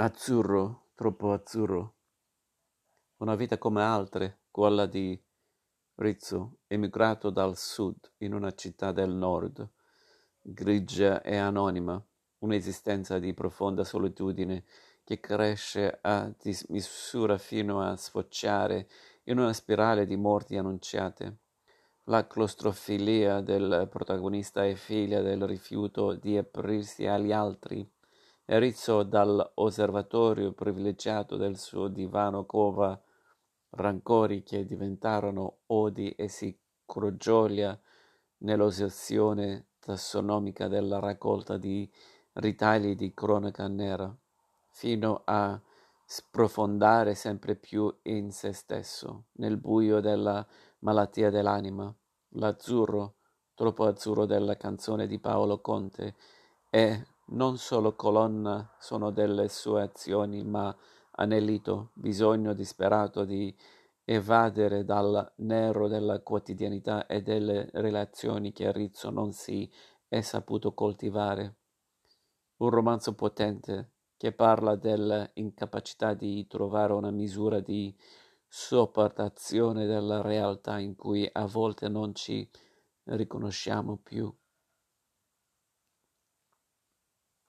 Azzurro, troppo azzurro. Una vita come altre, quella di Rizzo, emigrato dal sud in una città del nord, grigia e anonima, un'esistenza di profonda solitudine che cresce a dismisura fino a sfociare in una spirale di morti annunciate. La claustrofilia del protagonista è figlia del rifiuto di aprirsi agli altri Rizzo dall'osservatorio privilegiato del suo divano cova rancori che diventarono odi e si crogiolia nell'ossessione tassonomica della raccolta di ritagli di cronaca nera, fino a sprofondare sempre più in se stesso, nel buio della malattia dell'anima. L'azzurro, troppo azzurro della canzone di Paolo Conte, è non solo colonna sono delle sue azioni, ma anelito, bisogno disperato di evadere dal nero della quotidianità e delle relazioni che Rizzo non si è saputo coltivare. Un romanzo potente che parla dell'incapacità di trovare una misura di sopportazione della realtà in cui a volte non ci riconosciamo più.